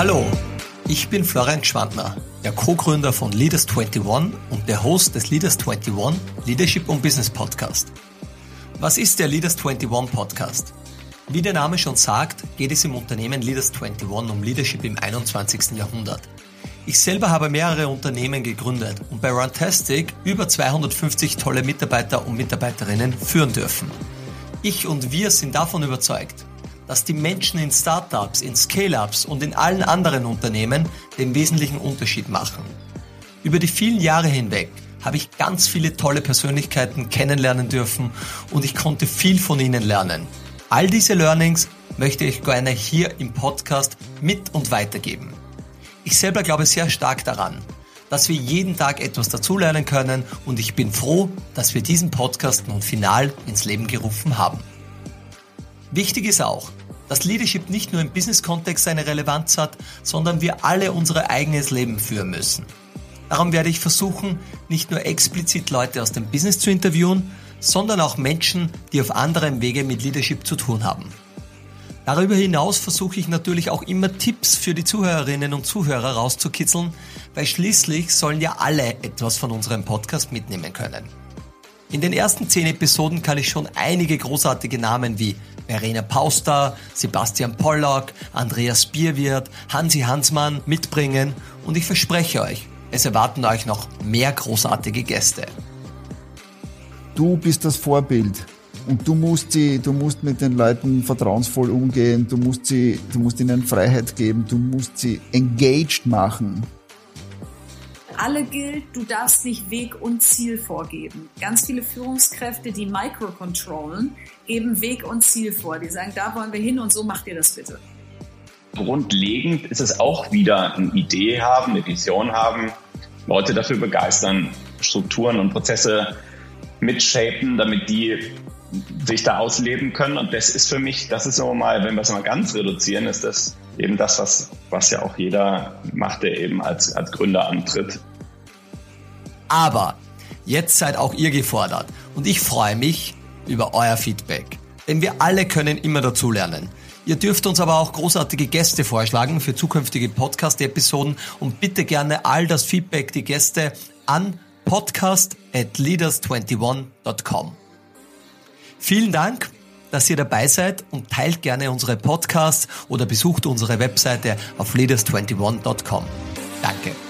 Hallo, ich bin Florian Schwandner, der Co-Gründer von Leaders21 und der Host des Leaders21 Leadership und Business Podcast. Was ist der Leaders21 Podcast? Wie der Name schon sagt, geht es im Unternehmen Leaders21 um Leadership im 21. Jahrhundert. Ich selber habe mehrere Unternehmen gegründet und bei Runtastic über 250 tolle Mitarbeiter und Mitarbeiterinnen führen dürfen. Ich und wir sind davon überzeugt, dass die Menschen in Startups, in Scale-ups und in allen anderen Unternehmen den wesentlichen Unterschied machen. Über die vielen Jahre hinweg habe ich ganz viele tolle Persönlichkeiten kennenlernen dürfen und ich konnte viel von ihnen lernen. All diese Learnings möchte ich gerne hier im Podcast mit und weitergeben. Ich selber glaube sehr stark daran, dass wir jeden Tag etwas dazulernen können und ich bin froh, dass wir diesen Podcast nun final ins Leben gerufen haben. Wichtig ist auch, dass Leadership nicht nur im Business-Kontext seine Relevanz hat, sondern wir alle unser eigenes Leben führen müssen. Darum werde ich versuchen, nicht nur explizit Leute aus dem Business zu interviewen, sondern auch Menschen, die auf anderem Wege mit Leadership zu tun haben. Darüber hinaus versuche ich natürlich auch immer Tipps für die Zuhörerinnen und Zuhörer rauszukitzeln, weil schließlich sollen ja alle etwas von unserem Podcast mitnehmen können. In den ersten zehn Episoden kann ich schon einige großartige Namen wie Verena Pauster, Sebastian Pollack, Andreas Bierwirt, Hansi Hansmann mitbringen. Und ich verspreche euch, es erwarten euch noch mehr großartige Gäste. Du bist das Vorbild. Und du musst sie, du musst mit den Leuten vertrauensvoll umgehen, du musst sie, du musst ihnen Freiheit geben, du musst sie engaged machen alle gilt, du darfst nicht Weg und Ziel vorgeben. Ganz viele Führungskräfte, die microcontrollen, geben Weg und Ziel vor. Die sagen, da wollen wir hin und so macht ihr das bitte. Grundlegend ist es auch wieder eine Idee haben, eine Vision haben, Leute dafür begeistern, Strukturen und Prozesse mitshapen, damit die sich da ausleben können. Und das ist für mich, das ist so mal, wenn wir es mal ganz reduzieren, ist das eben das, was, was ja auch jeder macht, der eben als, als Gründer antritt. Aber jetzt seid auch ihr gefordert und ich freue mich über euer Feedback. Denn wir alle können immer dazulernen. Ihr dürft uns aber auch großartige Gäste vorschlagen für zukünftige Podcast-Episoden und bitte gerne all das Feedback, die Gäste an podcast at leaders21.com. Vielen Dank, dass ihr dabei seid und teilt gerne unsere Podcasts oder besucht unsere Webseite auf leaders21.com. Danke.